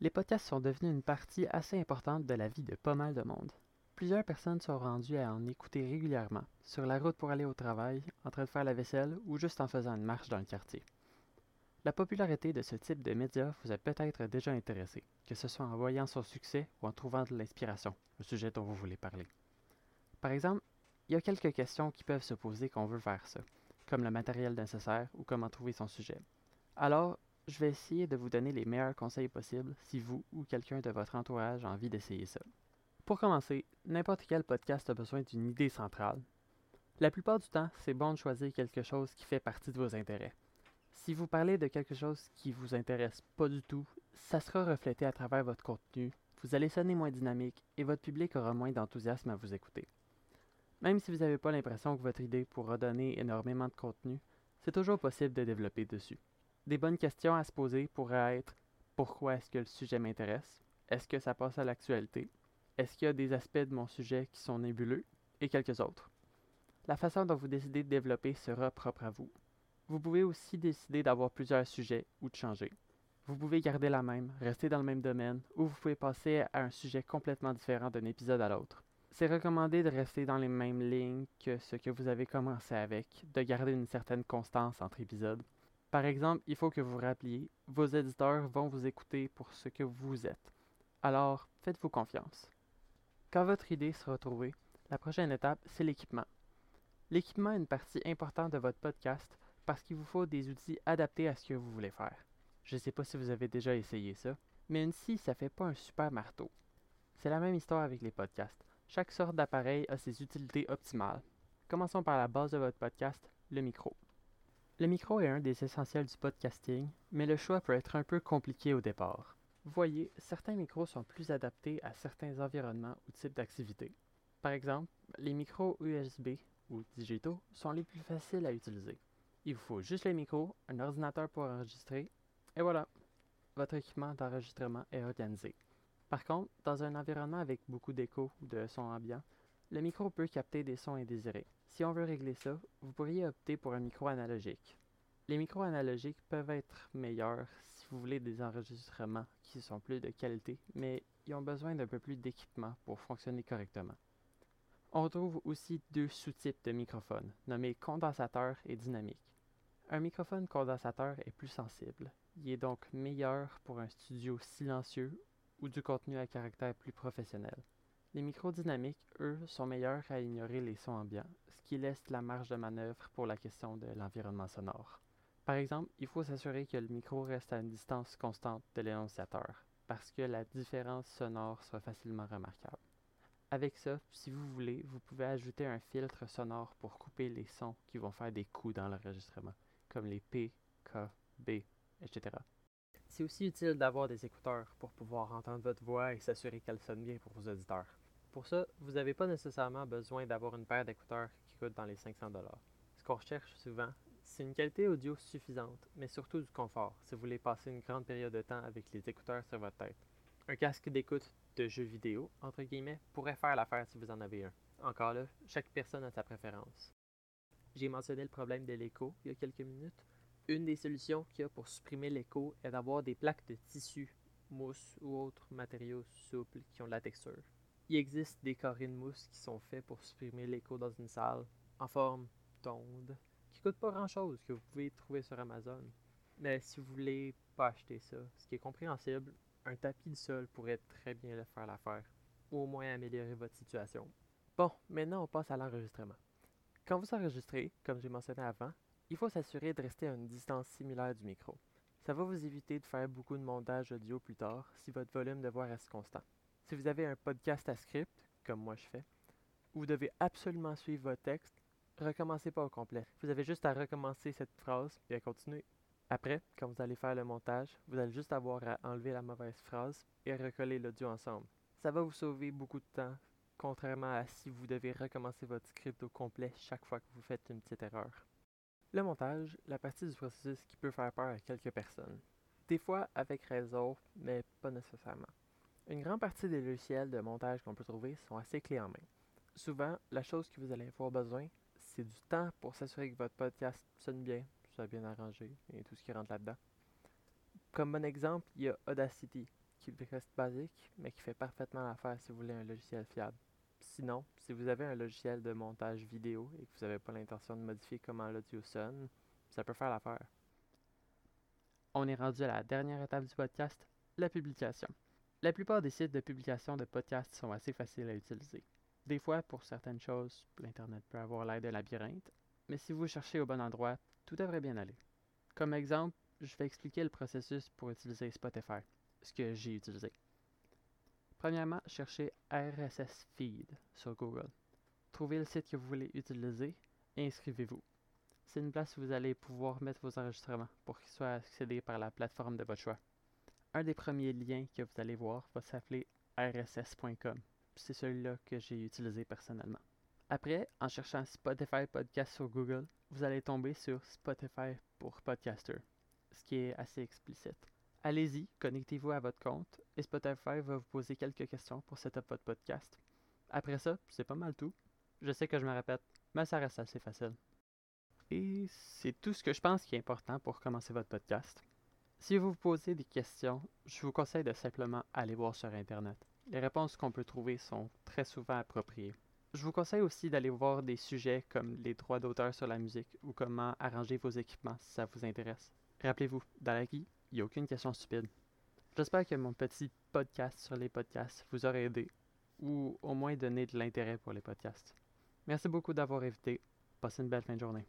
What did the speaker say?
Les podcasts sont devenus une partie assez importante de la vie de pas mal de monde. Plusieurs personnes sont rendues à en écouter régulièrement, sur la route pour aller au travail, en train de faire la vaisselle ou juste en faisant une marche dans le quartier. La popularité de ce type de média vous a peut-être déjà intéressé, que ce soit en voyant son succès ou en trouvant de l'inspiration, le sujet dont vous voulez parler. Par exemple, il y a quelques questions qui peuvent se poser quand on veut faire ça, comme le matériel nécessaire ou comment trouver son sujet. Alors, je vais essayer de vous donner les meilleurs conseils possibles si vous ou quelqu'un de votre entourage a envie d'essayer ça. Pour commencer, n'importe quel podcast a besoin d'une idée centrale. La plupart du temps, c'est bon de choisir quelque chose qui fait partie de vos intérêts. Si vous parlez de quelque chose qui vous intéresse pas du tout, ça sera reflété à travers votre contenu, vous allez sonner moins dynamique et votre public aura moins d'enthousiasme à vous écouter. Même si vous n'avez pas l'impression que votre idée pourra donner énormément de contenu, c'est toujours possible de développer dessus. Des bonnes questions à se poser pourraient être pourquoi est-ce que le sujet m'intéresse? Est-ce que ça passe à l'actualité? Est-ce qu'il y a des aspects de mon sujet qui sont nébuleux Et quelques autres. La façon dont vous décidez de développer sera propre à vous. Vous pouvez aussi décider d'avoir plusieurs sujets ou de changer. Vous pouvez garder la même, rester dans le même domaine, ou vous pouvez passer à un sujet complètement différent d'un épisode à l'autre. C'est recommandé de rester dans les mêmes lignes que ce que vous avez commencé avec, de garder une certaine constance entre épisodes, par exemple, il faut que vous rappeliez, vos éditeurs vont vous écouter pour ce que vous êtes. Alors, faites-vous confiance. Quand votre idée sera trouvée, la prochaine étape, c'est l'équipement. L'équipement est une partie importante de votre podcast parce qu'il vous faut des outils adaptés à ce que vous voulez faire. Je ne sais pas si vous avez déjà essayé ça, mais une scie, ça fait pas un super marteau. C'est la même histoire avec les podcasts. Chaque sorte d'appareil a ses utilités optimales. Commençons par la base de votre podcast, le micro. Le micro est un des essentiels du podcasting, mais le choix peut être un peu compliqué au départ. Voyez, certains micros sont plus adaptés à certains environnements ou types d'activités. Par exemple, les micros USB ou digitaux sont les plus faciles à utiliser. Il vous faut juste les micros, un ordinateur pour enregistrer, et voilà, votre équipement d'enregistrement est organisé. Par contre, dans un environnement avec beaucoup d'écho ou de son ambiant, le micro peut capter des sons indésirés. Si on veut régler ça, vous pourriez opter pour un micro analogique. Les micros analogiques peuvent être meilleurs si vous voulez des enregistrements qui sont plus de qualité, mais ils ont besoin d'un peu plus d'équipement pour fonctionner correctement. On retrouve aussi deux sous-types de microphones, nommés condensateur et dynamique. Un microphone condensateur est plus sensible. Il est donc meilleur pour un studio silencieux ou du contenu à caractère plus professionnel. Les micros dynamiques, eux, sont meilleurs à ignorer les sons ambiants, ce qui laisse la marge de manœuvre pour la question de l'environnement sonore. Par exemple, il faut s'assurer que le micro reste à une distance constante de l'énonciateur, parce que la différence sonore sera facilement remarquable. Avec ça, si vous voulez, vous pouvez ajouter un filtre sonore pour couper les sons qui vont faire des coups dans l'enregistrement, comme les P, K, B, etc. C'est aussi utile d'avoir des écouteurs pour pouvoir entendre votre voix et s'assurer qu'elle sonne bien pour vos auditeurs. Pour ça, vous n'avez pas nécessairement besoin d'avoir une paire d'écouteurs qui coûte dans les 500 Ce qu'on recherche souvent, c'est une qualité audio suffisante, mais surtout du confort si vous voulez passer une grande période de temps avec les écouteurs sur votre tête. Un casque d'écoute de jeux vidéo, entre guillemets, pourrait faire l'affaire si vous en avez un. Encore là, chaque personne a sa préférence. J'ai mentionné le problème de l'écho il y a quelques minutes. Une des solutions qu'il y a pour supprimer l'écho est d'avoir des plaques de tissu, mousse ou autres matériaux souples qui ont de la texture. Il existe des carrés de mousse qui sont faits pour supprimer l'écho dans une salle en forme d'onde qui coûtent pas grand chose que vous pouvez trouver sur Amazon. Mais si vous voulez pas acheter ça, ce qui est compréhensible, un tapis de sol pourrait très bien le faire l'affaire, ou au moins améliorer votre situation. Bon, maintenant on passe à l'enregistrement. Quand vous enregistrez, comme j'ai mentionné avant, il faut s'assurer de rester à une distance similaire du micro. Ça va vous éviter de faire beaucoup de montage audio plus tard si votre volume de voix reste constant. Si vous avez un podcast à script, comme moi je fais, vous devez absolument suivre votre texte, recommencez pas au complet. Vous avez juste à recommencer cette phrase et à continuer. Après, quand vous allez faire le montage, vous allez juste avoir à enlever la mauvaise phrase et recoller l'audio ensemble. Ça va vous sauver beaucoup de temps, contrairement à si vous devez recommencer votre script au complet chaque fois que vous faites une petite erreur. Le montage, la partie du processus qui peut faire peur à quelques personnes. Des fois avec raison, mais pas nécessairement. Une grande partie des logiciels de montage qu'on peut trouver sont assez clés en main. Souvent, la chose que vous allez avoir besoin, c'est du temps pour s'assurer que votre podcast sonne bien, soit bien arrangé et tout ce qui rentre là-dedans. Comme bon exemple, il y a Audacity, qui reste basique, mais qui fait parfaitement l'affaire si vous voulez un logiciel fiable. Sinon, si vous avez un logiciel de montage vidéo et que vous n'avez pas l'intention de modifier comment l'audio sonne, ça peut faire l'affaire. On est rendu à la dernière étape du podcast, la publication. La plupart des sites de publication de podcasts sont assez faciles à utiliser. Des fois, pour certaines choses, l'Internet peut avoir l'air d'un labyrinthe, mais si vous cherchez au bon endroit, tout devrait bien aller. Comme exemple, je vais expliquer le processus pour utiliser Spotify, ce que j'ai utilisé. Premièrement, cherchez RSS Feed sur Google. Trouvez le site que vous voulez utiliser et inscrivez-vous. C'est une place où vous allez pouvoir mettre vos enregistrements pour qu'ils soient accédés par la plateforme de votre choix. Un des premiers liens que vous allez voir va s'appeler rss.com. C'est celui-là que j'ai utilisé personnellement. Après, en cherchant Spotify Podcast sur Google, vous allez tomber sur Spotify pour Podcaster, ce qui est assez explicite. Allez-y, connectez-vous à votre compte et Spotify va vous poser quelques questions pour setup votre podcast. Après ça, c'est pas mal tout. Je sais que je me répète, mais ça reste assez facile. Et c'est tout ce que je pense qui est important pour commencer votre podcast. Si vous vous posez des questions, je vous conseille de simplement aller voir sur Internet. Les réponses qu'on peut trouver sont très souvent appropriées. Je vous conseille aussi d'aller voir des sujets comme les droits d'auteur sur la musique ou comment arranger vos équipements si ça vous intéresse. Rappelez-vous, dans la vie, il n'y a aucune question stupide. J'espère que mon petit podcast sur les podcasts vous aura aidé ou au moins donné de l'intérêt pour les podcasts. Merci beaucoup d'avoir évité. Passez une belle fin de journée.